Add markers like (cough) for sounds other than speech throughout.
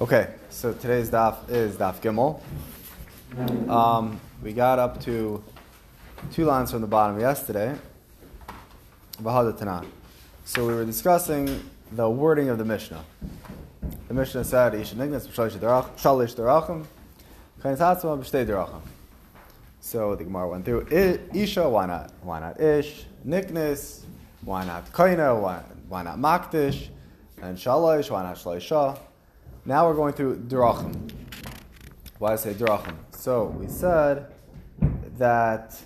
Okay, so today's daf is daf Gimel. Um, we got up to two lines from the bottom yesterday. So we were discussing the wording of the Mishnah. The Mishnah said. So the Gemara went through Isha. Why not? Why not Ish? Niknis. Why not Kaina? Why, why not Makdish? And Shalish. Why not Shalisha? Now we're going through Durachim. Why I say Durachim? So we said that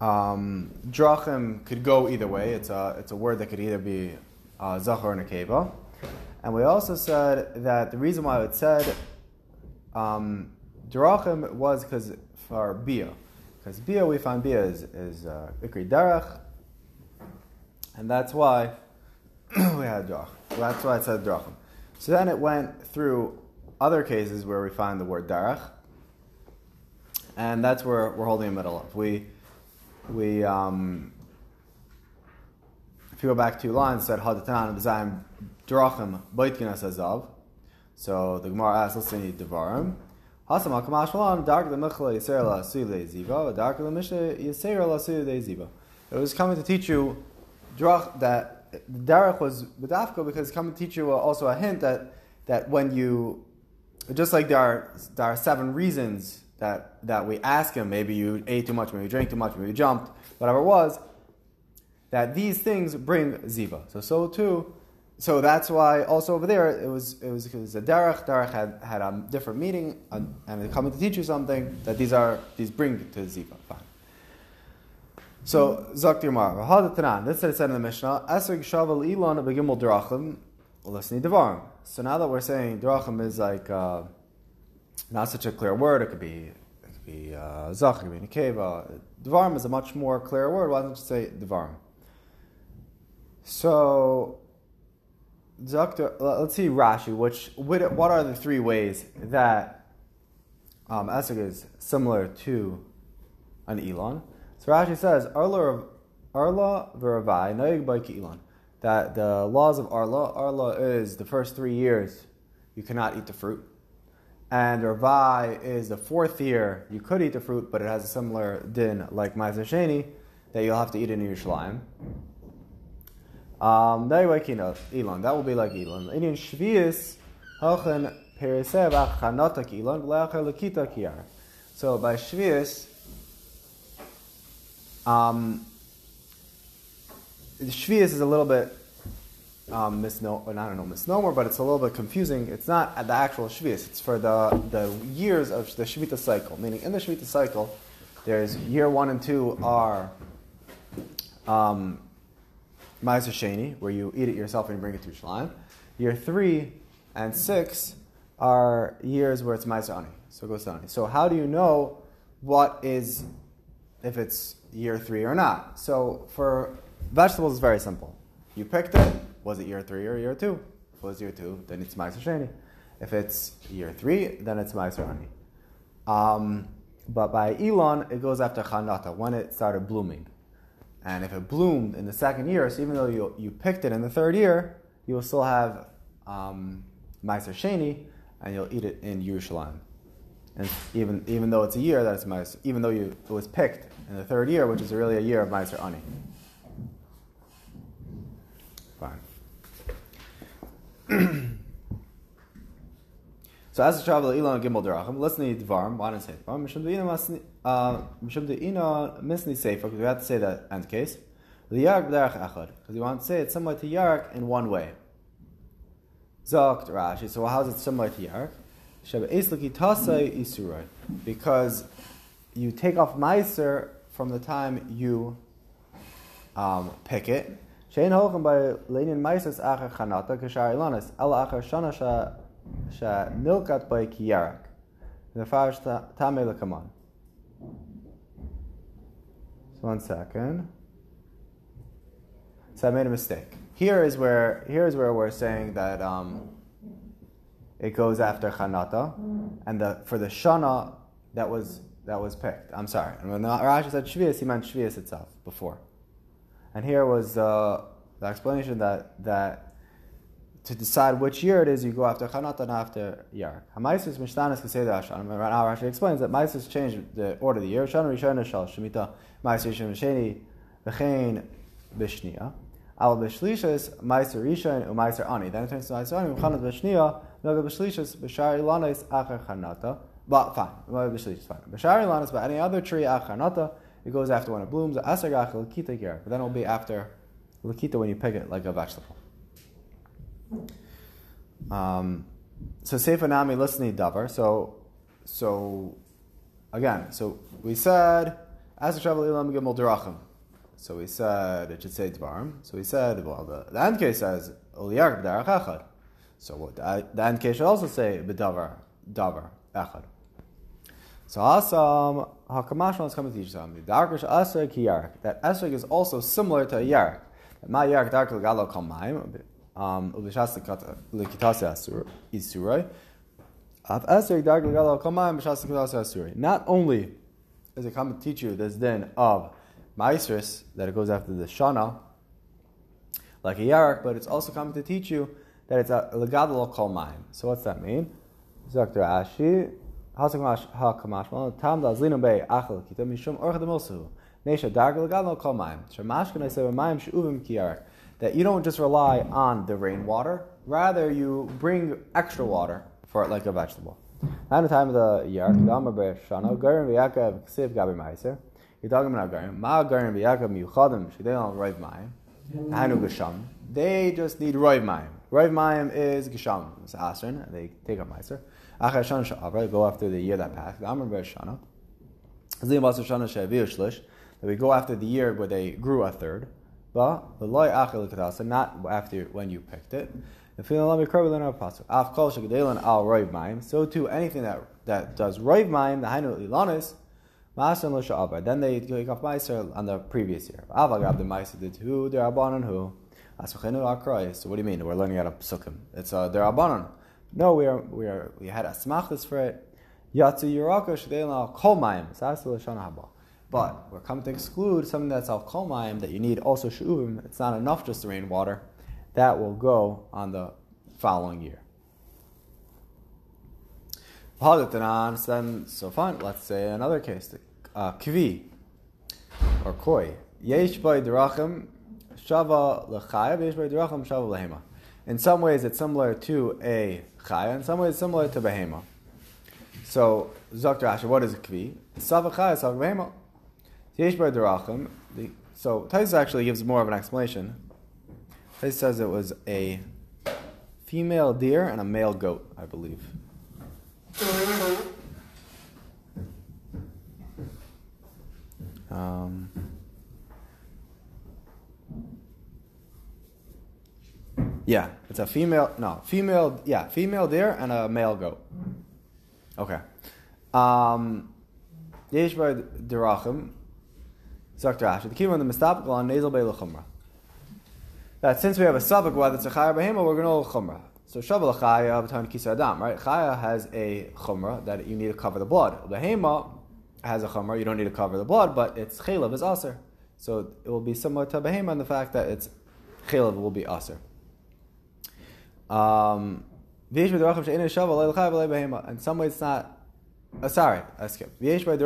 um, Drachim could go either way. It's a, it's a word that could either be uh, Zachar and Akeva. And we also said that the reason why it said um, Drachim was because for Bia. Because Bia, we find Bia is, is uh, Ikri Derech. And that's why (clears throat) we had Drach. That's why it said drachim. So then it went through other cases where we find the word darach, and that's where we're holding a middle of. We, we, um, if you go back two lines, said hadatan b'zayim drachim boitkinas azav. So the Gemara asks, listen devarim. Hasam hakamash malam dark the mechla yiser la sule ziva, dark the mishnah yiser la sule ziva. It was coming to teach you drach that the derech was bedafka because come to teach you also a hint that that when you just like there are there are seven reasons that that we ask him maybe you ate too much maybe you drank too much maybe you jumped whatever it was that these things bring ziva so so too so that's why also over there it was it was because the derech derech had had a different meaning and, and coming to teach you something that these are these bring to ziva fine so Zakti Umar, Tanan. This is said in the Mishnah. Esrig Shaval Elon Begimel Drachim. Listening Devarim. So now that we're saying Drachim is like uh, not such a clear word, it could be it could be uh, Zach, it could be Nikeva. Devarim is a much more clear word. Why don't you say Devarim? So Zakti, let's see Rashi. Which what are the three ways that um, is similar to an Elon? So Rashi says, Arla, Arla v'Ravai, Noyeg by Ki'ilon. That the laws of Arla, Arla is the first three years you cannot eat the fruit. And Ravai is the fourth year you could eat the fruit, but it has a similar din like Sheni that you'll have to eat in Yerushalayim. Um, Elon, that will be like Elon. In Shvius, Hachen Perisev Achanotak Elon, Lakita Kiar. So by Shvius, um, the Shvius is a little bit um, misnomer, don't know, misnomer, but it's a little bit confusing. It's not the actual Shvius, it's for the, the years of the Shvita cycle. Meaning, in the Shvita cycle, there's year one and two are um, Sheni, where you eat it yourself and you bring it to Shlaim. Year three and six are years where it's Ma'aser Ani. So it goes to Ani. So how do you know what is, if it's year three or not. So for vegetables, it's very simple. You picked it. Was it year three or year two? If it was year two, then it's Ma'aser Sheni. If it's year three, then it's Ma'aser Ani. Um, but by Elon, it goes after Chanata, when it started blooming. And if it bloomed in the second year, so even though you, you picked it in the third year, you will still have um, Sheni, and you'll eat it in Yerushalayim. And even, even though it's a year that it's Ma'aser, even though you, it was picked in the third year, which is really a year of Ma'aser Ani. Fine. (clears throat) so as a travel Elon Gimel Derachim, listen to Dvarim, didn't say Dvarim? Mishum De'ina uh, Misni Sefer, because we have to say that end case. Yark B'derach Echad, because you want to say it's similar to Yark in one way. Zokt Rashi, so how is it similar to Yark? Because you take off Meiser from the time you um, pick it. Shein hochen by leinin Meises acher chanata kashar ilanis acher shana sha nilkat by kiyarak. The tame. So one second. So I made a mistake. Here is where here is where we're saying that um, it goes after chanata, and the, for the shana that was that was picked. I'm sorry. And when the Rashi said Shvius, he meant Shvius itself before. And here was uh, the explanation that that to decide which year it is, you go after Chanata and after Yark. Hamaisis Mishtanis Keseda Hashanah. Now Rashi explains that Maisis changed the order of the year. Shana Rishona Shal Shemitah Maisis Rishon Sheni V'chein Bishnia. Al Bishlishas Maiser Rishon Umaiser Ani. Then it turns to Maiser Ani Chanat Bishnia Noga Bishlishas B'shar Ilanis Acher Chanata. But fine, Bishlishas fine. B'shar Ilanis, but any other tree Acher Chanata, it goes after when it blooms. Asagach Lakita Ger. But then it'll be after Lakita when you pick it like a vegetable. Um, so Sefer Nami listening davar. So, so again, so we said as travel ilam gimel derachim. So we said it should say dvarim. So we said well the, the end case says oliyar b'darach. So what the, case should also say b'davar davar echad. So asam hakamash is coming to teach the darkish asar kiyark. That esrog is also similar to a yark. My yark dark galo kal mayim um, not only does it come to teach you this din of Maestris, that it goes after the Shana, like a Yarak, but it's also coming to teach you that it's a legadol kol mayim. So what's that mean? Dr. Ashi, that you don't just rely on the rainwater, rather you bring extra water for it like a vegetable. At the time of the Meiser, you're talking about Garim, Ma Garim V'Yakav Miuchadim, Shidei Roiv Mayim, Hanu Gesham, they just need Roiv Mayim. Roiv Mayim is Gesham, it's Asrin, they take a Meiser. Achar Shana Sha'avra, go after the year that passed, Damar Shana, Zim Shana She'aviu Shlish, that we go after the year where they grew a third, but the loy achil kadasa, not after when you picked it. The feeling lami krabelin our pasuk. Af kol shagadelan al roiv mayim. So too, anything that that does roiv mayim, the hainu ilanis, maasan Then they take off meiser on the previous year. Avagab the meiser did who the rabbanon who. So what do you mean? We're learning out of psukim. It's uh, the rabbanon. No, we are we are we had asmachtas for it. Yatsu yiraka shadelan al kol mayim. Haba. But we're coming to exclude something that's al kolmayim that you need also shu'uvim. It's not enough just the rainwater. That will go on the following year. Then, so fine. Let's say another case, uh, kvi or koi. Yesh by derachim shava derachim shava. In some ways, it's similar to a chaya. In some ways, similar to behema. So, Zok Asher, what is a kvi? Sava chaya, sava behema. Derachim. So Tais actually gives more of an explanation. Tais says it was a female deer and a male goat, I believe. Um, yeah, it's a female. No, female. Yeah, female deer and a male goat. Okay. Um, Yesh bar derachim. Dr. Asher. The on the mistapik on nasal beil chumrah. That since we have a sabak whether it's a chaya behema, we're going to chumrah. So shabbal chaya b'tan kisa adam, right? Chaya has a chumrah that you need to cover the blood. Behema has a chumrah, you don't need to cover the blood, but its chaylev is aser. So it will be similar to behema in the fact that its chaylev will be aser. Um, in some ways, it's not. Uh, sorry, I skipped. Shaval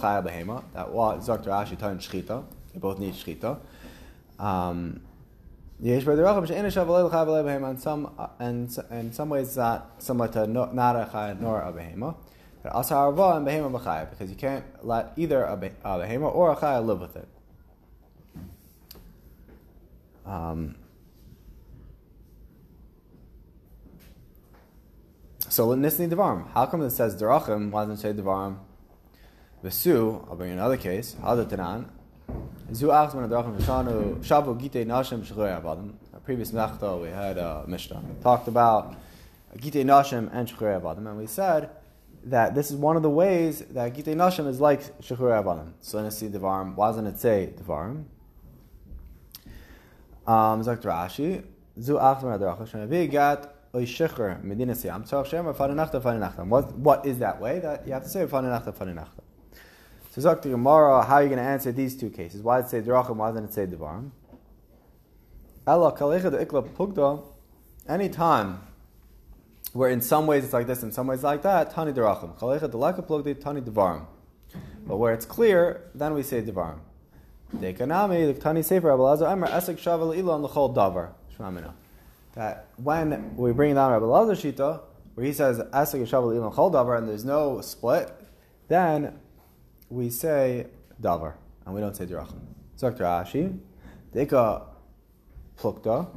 Chaya Behema. That was Dr. Ashi Tan Shchita. They both need Shchita. Um, Yesh B'derachim She'ena Shaval Chaya Behema. In some and in some ways that similar to not a Chaya nor a Behema. But Asar Arva and Behema B'Chaya because you can't let either a Behema or a Chaya live with it. Um, so Nisni Devarim. How come it says Derachim? Why doesn't it say Devarim? Vesu, I'll bring another case, Hadatanan. Zu Achman Adrachim Shanu, Shavu Gite Nashim Shchoy Avadim. Our previous Mechta, we had a Mishnah. Talked about Gite Nashim and Shchoy Avadim, and we said that this is one of the ways that Gite Nashim is like Shchoy Avadim. So let's see Devarim. Why doesn't it say Devarim? Um, Zak Rashi, Zu Achman Adrachim Shanu, Gat Oishecher Medina Siyam. What, what is that way? That you have to say Fananachta Fananachta. So Zok to Gemara, how are you going to answer these two cases? Why did it say Drachim? Why didn't it say Devarim? Ella ikla pugda. Any time where in some ways it's like this, in some ways like that, tani. Kalecha de leka plugdi tani devarim. But where it's clear, then we say devarim. Dekanami, the tani sefer Abelazar esek davar. Shmamina. That when we bring down Abelazar Shita, where he says esek shavel ilan l'chol davar, and there's no split, then we say davar, and we don't say derachim. Dr. Ashi, deka plukta.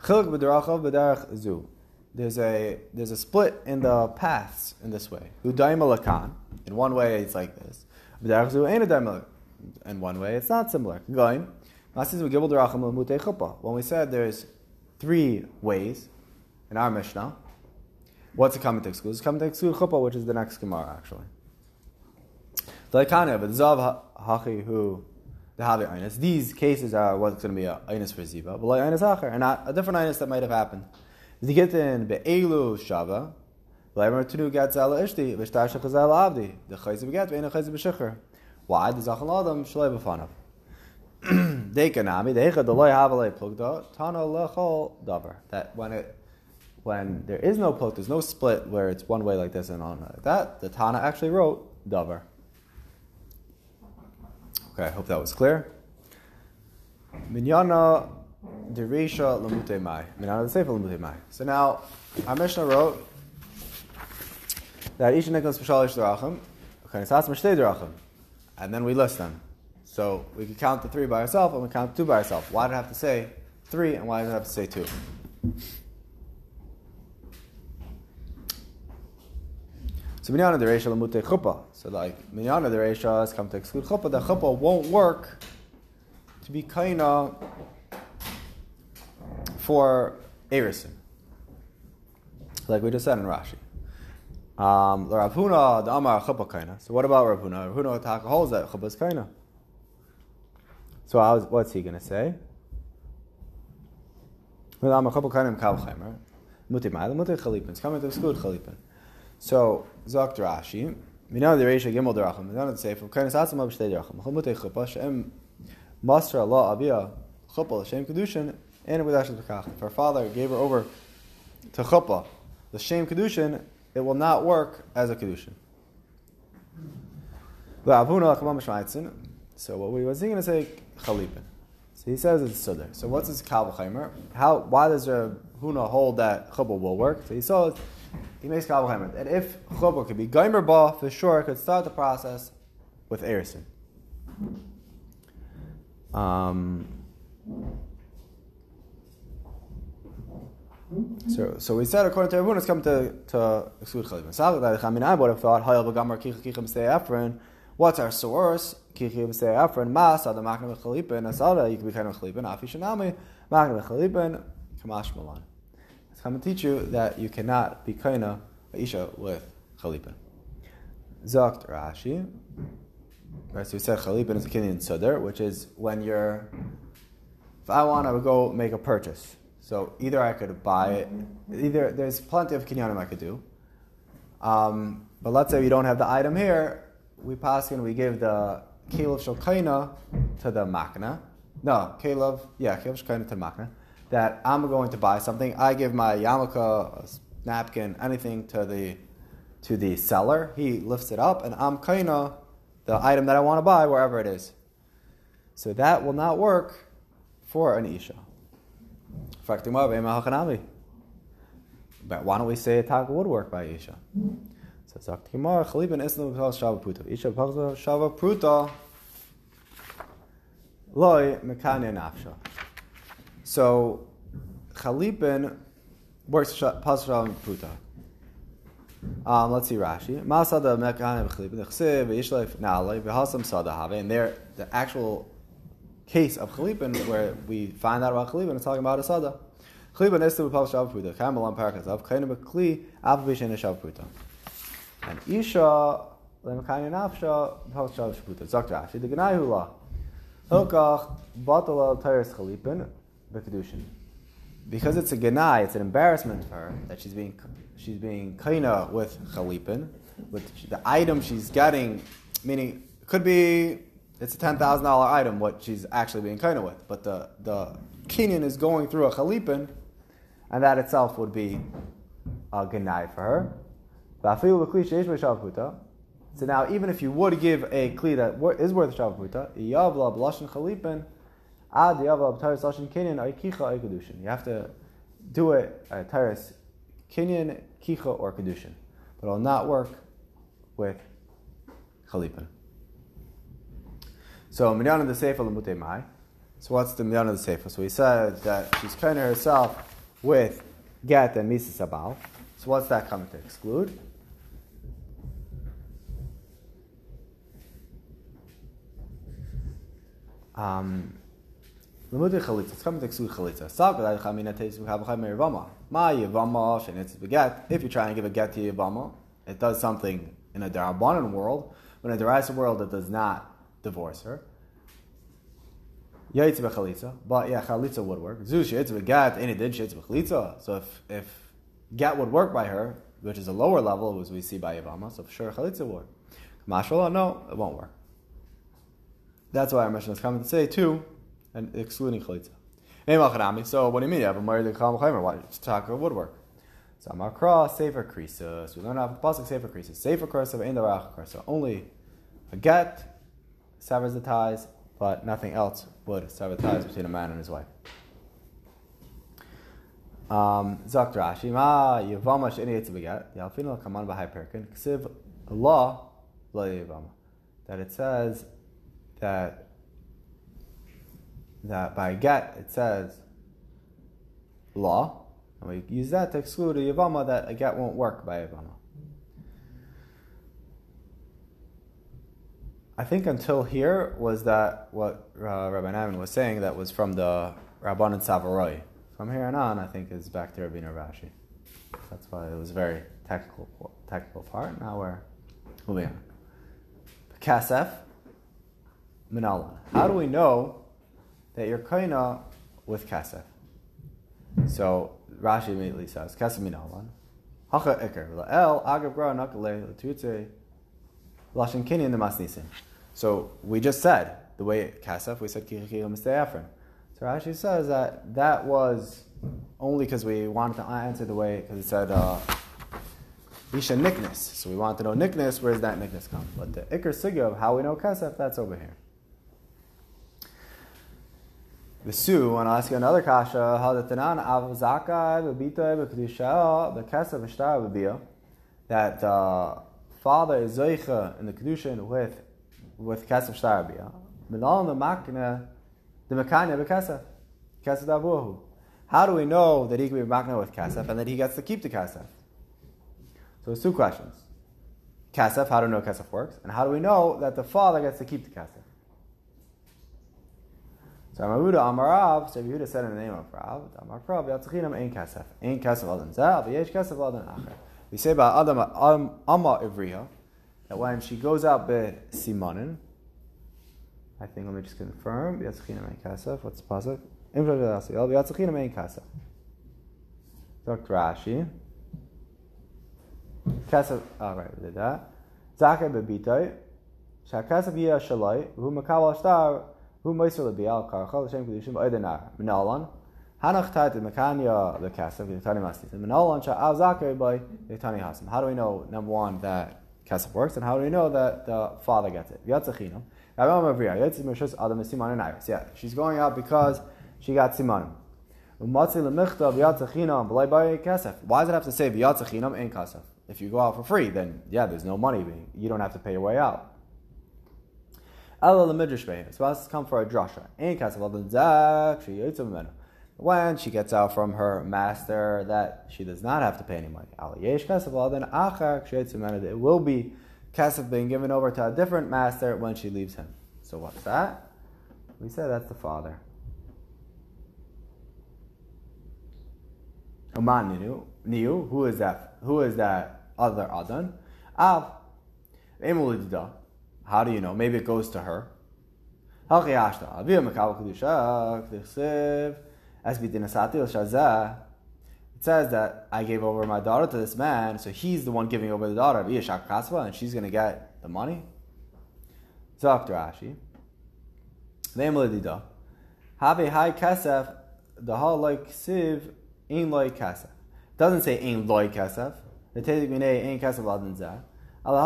Chiluk b'derachav b'derech zu. There's a there's a split in the paths in this way. Udaim alakan. In one way, it's like this. B'derech zu ain't a In one way, it's not similar. Going. When we said there's three ways in our Mishnah, what's it coming to? It's coming to exclude chuppah, which is the next Gemara, actually. The Laikana, but Zav Hachi who the Havi Einus. These cases are what's going to be a Einus for Ziva, but like Einus Acher, and not a different Einus that might have happened. The Gittin Be'elu Shava, Leimer Tunu Gat Zala Ishti, Vishtar Shechazal Abdi, the Chayz Begat, Ve'ena Chayz B'Shicher. Why? The Zachal Adam Shalei B'Fanav. (clears throat) That when it when there is no plug, there's no split where it's one way like this and on like that, the Tana actually wrote Davar. Okay, I hope that was clear. Minyana Derisha Lamute Mai. Minyana the Sefer Lamute Mai. So now, our Mishnah wrote that each Nikon Specialish Derachim, Derachim, and then we list them. So we could count the three by ourselves and we count two by ourselves. Why did I have to say three and why did I have to say two? So minyana dereisha lamute chuppah. So like minyana dereisha has come to exclude chuppah. The chuppah won't work to be kaina for erison. Like we just said in Rashi. Um, Rav Huna, the Amar chuppah kaina. So what about Rav Huna? Rav Huna holds that chuppah is kaina. So was, what's he going to say? It's coming to exclude chalipin. So, Zok Rashi, Minah the Reisha Gimel Derachim, Minah the Sefer, Kainis Atzim Ab Shtei Derachim, Chumutei Chuppah, Shem Masra Allah Abiyah, Chuppah, Shem Kedushin, and Ashes Bekach. If her father gave her over to Chuppah, the Shem Kedushin, it will not work as a Kedushin. So what we was going to say, Chalipin. So he says it's Sudar. So what's his Kalvachaimer? How? Why does Rav Huna hold that Chuppah will work? So he saw he makes Kabbalah And if Chobah could be Geimer Ba, for sure, could start the process with Erison. Um, so, so we said according to everyone, it's come to to exclude chalipin. I would have thought hayal v'gamar kicha kicha b'stei efren. What's our source? Kicha b'stei efren mas ada makna v'chalipin asada. You can be kind of chalipin. Afi shenami makna v'chalipin kamash malan. It's going to teach you that you cannot be kaina Aisha with chalipin. Zakt Rashi. Right, so we said chalipin is a kinyan sudar, which is when you're. If I want to go make a purchase, so either I could buy it, either there's plenty of kinyanim I could do. Um, but let's say we don't have the item here. We pass and we give the kelev shulkaina to the makna. No, kelev, yeah, kelev shulkaina to the makna that I'm going to buy something. I give my yarmulke, napkin, anything to the to the seller. He lifts it up, and I'm kaina the item that I want to buy wherever it is. So that will not work for an isha. But why don't we say a taka would work by isha? So Zaktimar Chalibin Islam Shava Pruta. Isha Shava Pruta Loi Mekanya Nafsha. So Chalipin works Pasra Puta. Um, let's see Rashi. Masada Mekhanim Chalipin Chsiv Yishleif Nalei V'Hasam Sada Have. And there, the actual case of Chalipin where we find out about Chalipin is talking about a Sada. Chalipin is to be Pasra Puta. Kamalam Parakazav Kainim Kli Avvishin Shav Puta. And Isha Lemekhanim Nafsha Pasra Puta. Zok Rashi. The Ganayula. Hilkach Batala Tyrus Chalipin Bekadushin because it's a genai, it's an embarrassment for her that she's being she's being kaina with chalipin, with the item she's getting, meaning it could be it's a ten thousand dollar item what she's actually being of with, but the the kinyan is going through a chalipin, and that itself would be a genai for her. So now, even if you would give a kli that is worth shavaputa, yavla b'lashin chalipin, ad yavla b'taris lashin kinyan aikicha aikadushin. You have to do it at taris kinyan, kicha, or kedushin, but it will not work with chalipin. So minyan of the sefer lemute mai. So what's the minyan of the sefer? So he said that she's kind herself with get and misa sabal. So what's that coming to exclude? Um. If you're trying to give a get to yivama, it does something in a darabanan world. When a derisa world, it does not divorce her. Yaitz b'chalitza. But yeah, chalitza would work. Zu sheitz beget. Any did sheitz b'chalitza. So if if get would work by her, which is a lower level, as we see by yivama, so for sure chalitza would. Mashallah, no, it won't work. That's why our mission is coming to say two, and excluding chalitza. So what do you mean? You have a married chal chaymer. Why talk about woodwork? So Amakra sefer krisus. We learn out the pasuk sefer krisus. Sefer krisus in the rach Only a get severs the ties, but nothing else would sever the ties between a man and his wife. Um, Zakt Rashi, ma yavama sheni yitz beget, yalfinu kaman b'hai perkin, ksiv law, that it says that that by get it says law, and we use that to exclude a yavama that a get won't work by yavama. I think until here was that what uh, Rabbi Naaman was saying that was from the Rabban and Savaroi. From here on on, I think is back to Rabbi Rashi. That's why it was a very technical technical part. Now we're moving on. Kasef, Minalan. How do we know that you're kaina with kasef? So Rashi immediately says, kasef minalan. Hacha iker. El agav gra nakale l'tutze lashin kinyan masnisin. So we just said the way kasef, we said kichikil mistayafrin. So Rashi says that that was only because we wanted to answer the way, because it said, uh, Isha nickness. So we want to know nickness, where does that nickness come? But the Iker Sigya how we know Kasef, that's over here. The and I'll ask you another kasha, how the Tanan av zakai b'bitoy b'kedusha b'kesa v'shtar b'biyah, that uh, father is zeicha in the kedushin with with kesef shtar b'biyah. Minal the makna the makanya b'kesef kesef davuhu. How do we know that he can be makna with kesef and that he gets to keep the kesef? So there's two questions. Kesef, how do we know kesef works? And how do we know that the father gets to keep the kesef? So Amaruda Amarav, so Yehuda said in the name of Rav, Amar Rav, Yatzichinam Ein Kasef, Ein Kasef Adam Zeh, V'yesh Kasef Adam Acher. We say about Adam Amma Ivriya, that when she goes out be Simonin, I think, let me just confirm, Yatzichinam Ein Kasef, what's the pasuk? Yatzichinam Ein Kasef. Dr. Rashi. Kasef, oh right, we did that. Zakeh Bebitoi, Shakasef Yeh Shalai, Hu Makawal Shtar, who moisel bial karchal kedushim hanach mekanya by hasim. How do we know number one that kasef works, and how do we know that the father gets it? Yatzachinam. Yeah, she's going out because she got simanim. Why does it have to say v'yatzachinam in kasef? If you go out for free, then yeah, there's no money. You don't have to pay your way out. Ella l'midrash bein. So has to come for a drasha. Ein kasav zak sheyotzav When she gets out from her master, that she does not have to pay any money. It will be kasav being given over to a different master when she leaves him. So what's that? We said that's the father. Niu, who is that? Who is that other Adan? Av. How do you know? Maybe it goes to her. It says that I gave over my daughter to this man, so he's the one giving over the daughter, and she's going to get the money. Zok Rashi. Ve'emalidida. Have a high kasef, the hall like siv, ain loy kasef. Doesn't say ain loy kasef. The tezik minay ain kasef ladin zah. We're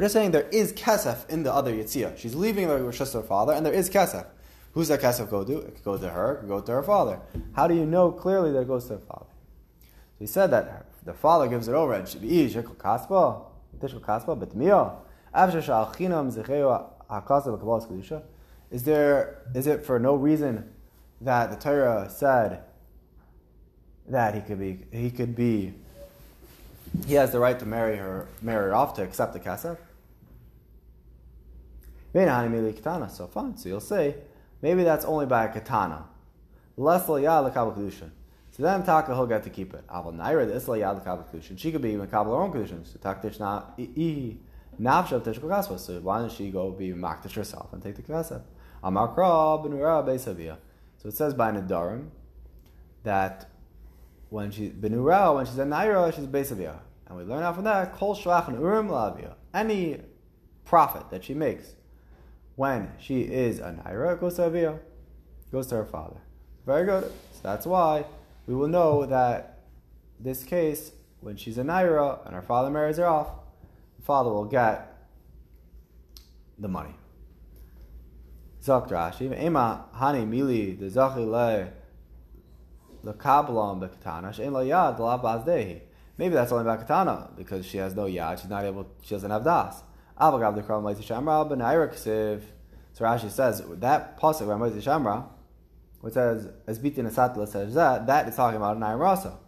just saying there is kesef in the other yitzia. She's leaving the Rosh her father, and there is kesef. Who's that kesef go to? It could go to her, it could go to her father. How do you know clearly that it goes to her father? So he said that the father gives it over, and should be kaspa, tishkol kaspa, betmiyah. Is there is it for no reason that the Torah said that he could be he could be he has the right to marry her marry her off to accept the kasef. So fine. So you'll say maybe that's only by a katana. Less kedushin. So then Taka he'll get to keep it. Aval naira the isla yad kedushin. She could be makabel her own kedushin. So taktish na i nafshav tishkol. So why doesn't she go be maktish herself and take the kasef? So it says by Nadarim that when she benura, when she's a naira, she's a besavia. And we learn out from that, kol shlach and urim lavia. Any profit that she makes when she is a naira goes to avia, goes to her father. Very good. So that's why we will know that this case, when she's a naira and her father marries her off, the father will get the money. Zok Ema Hani Mili the Zachi Le Lekablam bekatana she'en lo yad la bazdehi. Maybe that's only about katana because she has no yad. She's not able. She doesn't have das. Avagav the kram leisi shamra benaira ksiv. So Rashi says that pasuk by Moshe Shamra, which says as bitin asatla says that that is talking about naira rasa.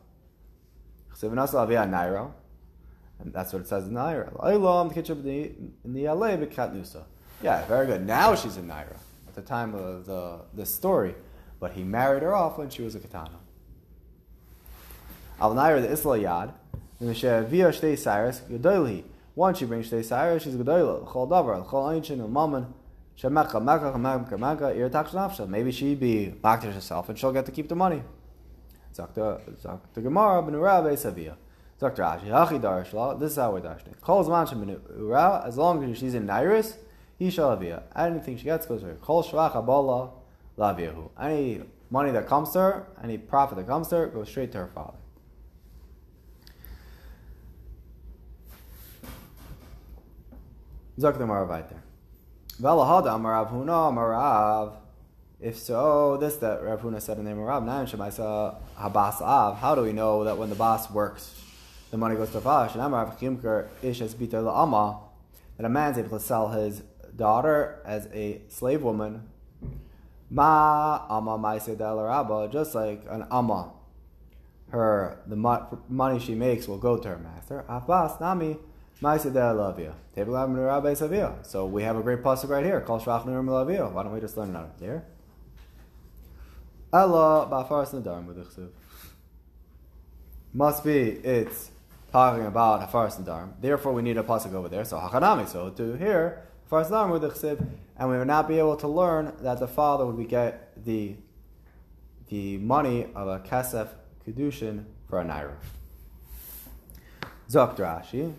Ksiv nasa avia naira, and that's what it says in naira. Olam the alei bekat nusa. Yeah, very good. Now she's in naira at the time of the the story, but he married her off when she was a katana. Al Nair the Isla Yad, Via Shtei Cyrus, Gedolhi. Once she brings Shtei Cyrus, she's Gedola, Chol Davar, Chol Einchin, and Mammon, Shemecha, Mecha, Mecha, Mecha, Ir Nafsha. Maybe she'd be back to herself and she'll get to keep the money. Zakta Gemara, Ben Urabe, Savia. Zakta Rashi, Hachi Darshla, this is how we're dashing. Zman Shemin Ura, as long as she's in Nairis, he shall avia. Anything she gets goes to her. Kol Shvach Abala, Laviahu. Any money that comes to her, any profit that comes to her, goes straight to her father. Zok the Marav weiter. Valahada Amarav Huna Marav. If so, this that Rav Huna said in the name of Rav, Naim Shemaisa Habas Av. How do we know that when the boss works, the money goes to Vash? And Amarav Chimker Ish Es Bita Amma, that a man's able to sell his daughter as a slave woman. Ma Amma Maise Del Rabba, just like an Amma. Her the money she makes will go to her master. Abbas Nami so we have a great pasuk right here. Why don't we just learn it out of there? Must be it's talking about Hafaras Nadarim. Therefore, we need a pasuk over there. So Hachanami. So to here, Hafaras Nadarim with the and we would not be able to learn that the father would be get the the money of a kesef kedushin for a naira. Zok Rashi.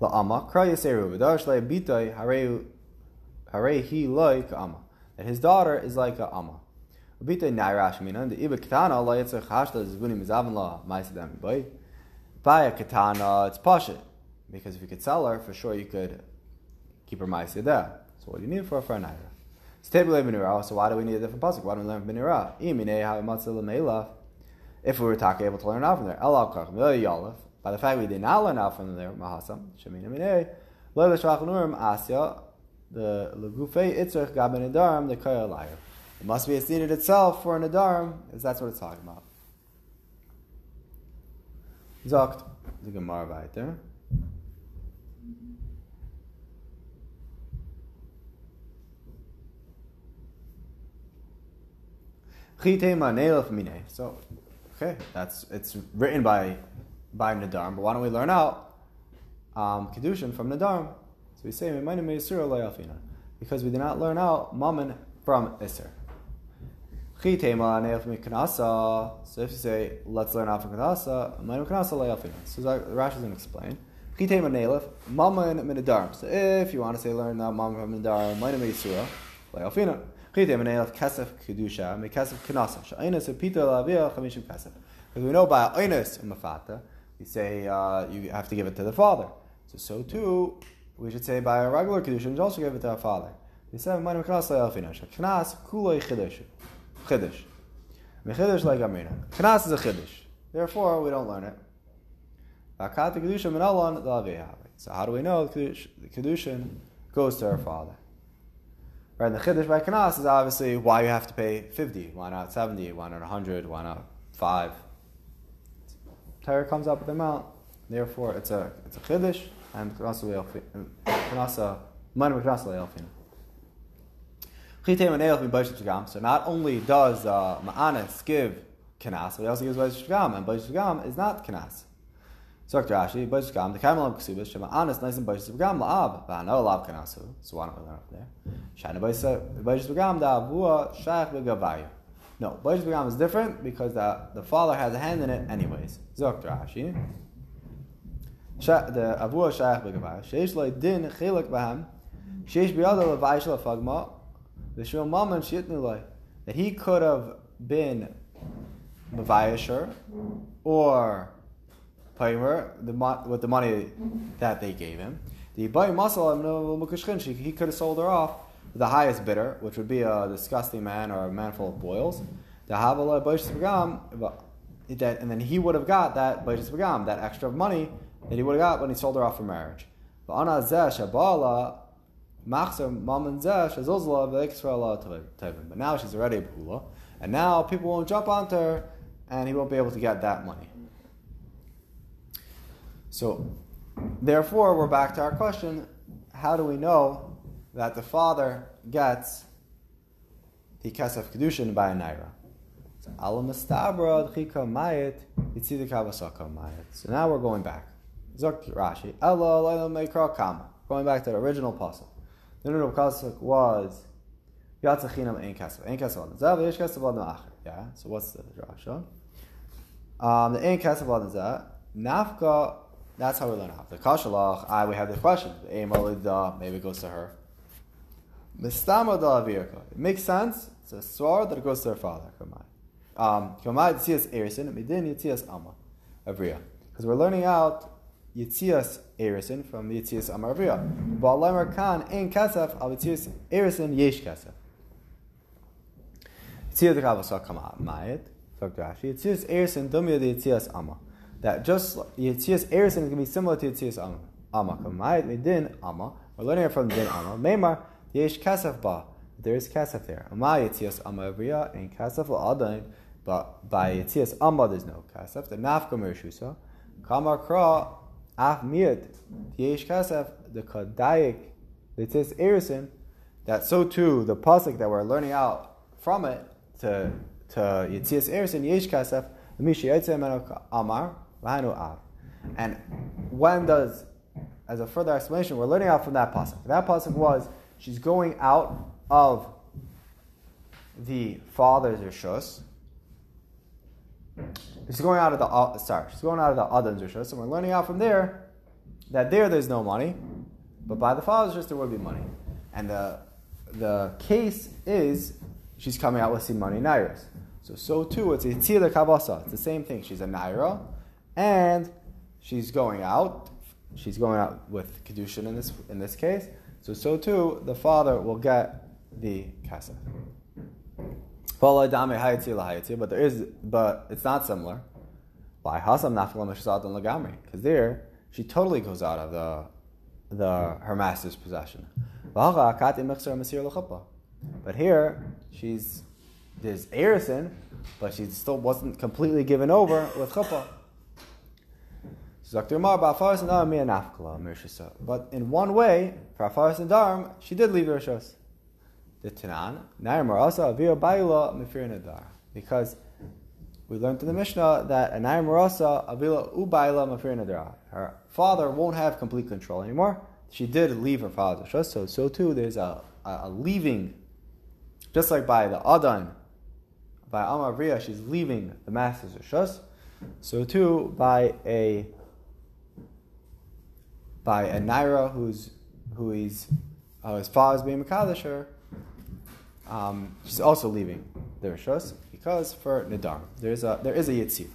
La ama yaseru v'dash le bitay harei he like ama. That his daughter is like a ama. Bitay nairash minan the iba katana la yitzach hashta zvunim mizavan la ma'asidam boy. Buy a katana, it's pasha because if you could sell her, for sure you could keep her ma'asid there. So what do you need for for a naira? So why do we need a different pasuk? Why don't we learn benira? If we were talking able to learn out from there, by the fact we did not learn out from there, Mahasam, Shemina Minei, Lola Shvachanurim Asya, the Lagufe Itzrich Gaben Nadarim, the Kaya liar. It must be it's needed itself for an Nadarim, because that's what it's talking about. Zokt, the Gemara weiter. So, okay, that's it's written by by Nadarm, but why don't we learn out um, Kedushin from Nadarm? So we say, because we did not learn out Mammon from Isser. So if you say, let's learn ma'im knasa le'afina. So Rashi is going to explain. So if you want to say learn that maman minadarm, ma'im me'isura, le'afina. Chitema ne'ef kesef kedusha, me'kesef knasa. Sha'inus epita la'aviyah chamishim kesef. Because we know by inus in mafata, you say uh, you have to give it to the father. So so too, we should say by a regular kedusha, you also give it to our father. We say ma'im knasa le'afina. Knas kuloi chidush. Chiddush. Mechidush like Amina. Knas is a Chiddush. Therefore, we don't learn it. So how do we know the Kedushin goes to her father? Right, and the Chiddush by Knas is obviously why you have to pay 50, why not 70, why not 100, why not 5. Torah comes up with the amount, therefore it's a it's a Chiddush, and Le'elfina. So not only does uh, Ma'anis give Kanas, but he also gives Bajish Gam, and Bajish Gam is not Kanas. So Dr. Rashi, Bajish Gam, the Kamal Ksubas, Shema Anis, nice and Bajish Gam, La'ab, Va'ana La'ab Kanasu. So why don't we learn up there? Shana Bajish Gam, Da Avua, Shach Begavayu. No, Bajish Gam is different because the, the father has a hand in it anyways. Dr. Rashi. The Avua Shach Begavayu. Sheish Lai Din Chilak Baham. Sheish Biyada Levaish Lafagma the Shmuel Maman Shitnulai, that he could have been Mavayasher or Paimer the, with the money that they gave him. The Bay Masal he could have sold her off the highest bidder, which would be a disgusting man or a man full of boils. The Havala that and then he would have got that that extra money that he would have got when he sold her off for marriage. But but now she's already a Bahula, and now people won't jump onto her, and he won't be able to get that money. So, therefore, we're back to our question how do we know that the father gets the Kesef Kedushin by a Naira? So now we're going back. Rashi. Going back to the original puzzle. The original Kasuk was Yatzachinam Ein Kesef. Ein Kesef the Zav, Yesh Kesef on the. Yeah, so what's the drasha? Um, the Ein Kesef the Zav, Nafka, that's how we learn how. The Kashalach, I, we have the question. The maybe it goes to her. It makes sense. It's a swar that goes to her father. Kamai. Um, Kamai Yitzias Erison, Midin Yitzias Amma. Avriya. Because we're learning out Yitzias erisin from Yitzias Amarvia. Ba'alemer kan ein kasef al Yitzias Erison yesh kasef. Yitzias the Kavasa kama ma'it. Dr. Rashi. Yitzias Erison dumya the Yitzias Amma. That just Yitzias Erison is going to be similar to Yitzias Amma. Amma ma'it medin Amma. We're learning it from din Amma. Meimar yesh kasef ba. There is kasef there. Amma Yitzias Amarvia and kasef al But by Yitzias Amma there's no kasef. The nafka mershusa. Kamar kra Af miyad yesh kasef the kadayik it says erison that so too the pasuk that we're learning out from it to to yitzias erison yesh kasef amar and when does as a further explanation we're learning out from that pasuk that pasuk was she's going out of the father's rishus She's going out of the uh, sorry, she's going out of the Adam's Rishos, so we're learning out from there that there there's no money, but by the father's Rishos there would be money. And the the case is she's coming out with some money. So so too it's a tzila kabasa. It's the same thing. She's a naira, and she's going out. She's going out with kedushin in this in this case. So so too the father will get the kasef. But there is, but it's not similar. Because there, she totally goes out of the, the her master's possession. But here, she's there's erison, but she still wasn't completely given over with chuppah. But in one way, for Afaris and Dharm, she did leave the Rishos the Tanan, Nair Avir Baila Mefir Nadar. Because we learned in the Mishnah that a Nair Marasa Avila Ubaila Mefir Nadar. Her father won't have complete control anymore. She did leave her father's so so too there's a, a, a leaving, just like by the Adan by Amar Bria, she's leaving the master's Rishus. So too, by a by a Naira who's who is uh, his father's being Makadish her, um, she's also leaving the Rishus because for Nidar there is a there is a Yitzir.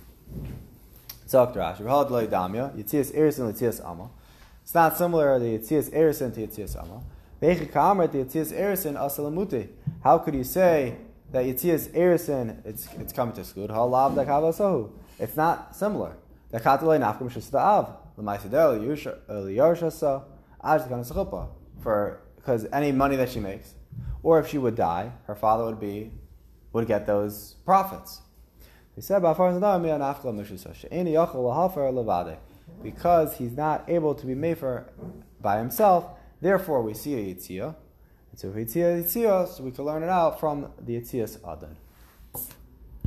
Zok Rashi, V'hal Dloi Damya, Yitzias Erison Yitzias Ama. It's not similar to Yitzias Erison to Yitzias Ama. Ve'echi Ka'amar to Yitzias Erison Asalamute. How could you say that Yitzias Erison, it's, it's coming to exclude, Halav Dakavasahu? It's not similar. Dakatalei Nafkum Shista'av. L'maisidel Eliyarsha Ajdakan Uh, for because any money that she makes, or if she would die, her father would be would get those profits. He said, because he's not able to be made for by himself, therefore we see a yitzia. And so if yitzia yitzia, so we can learn it out from the yitzias adon.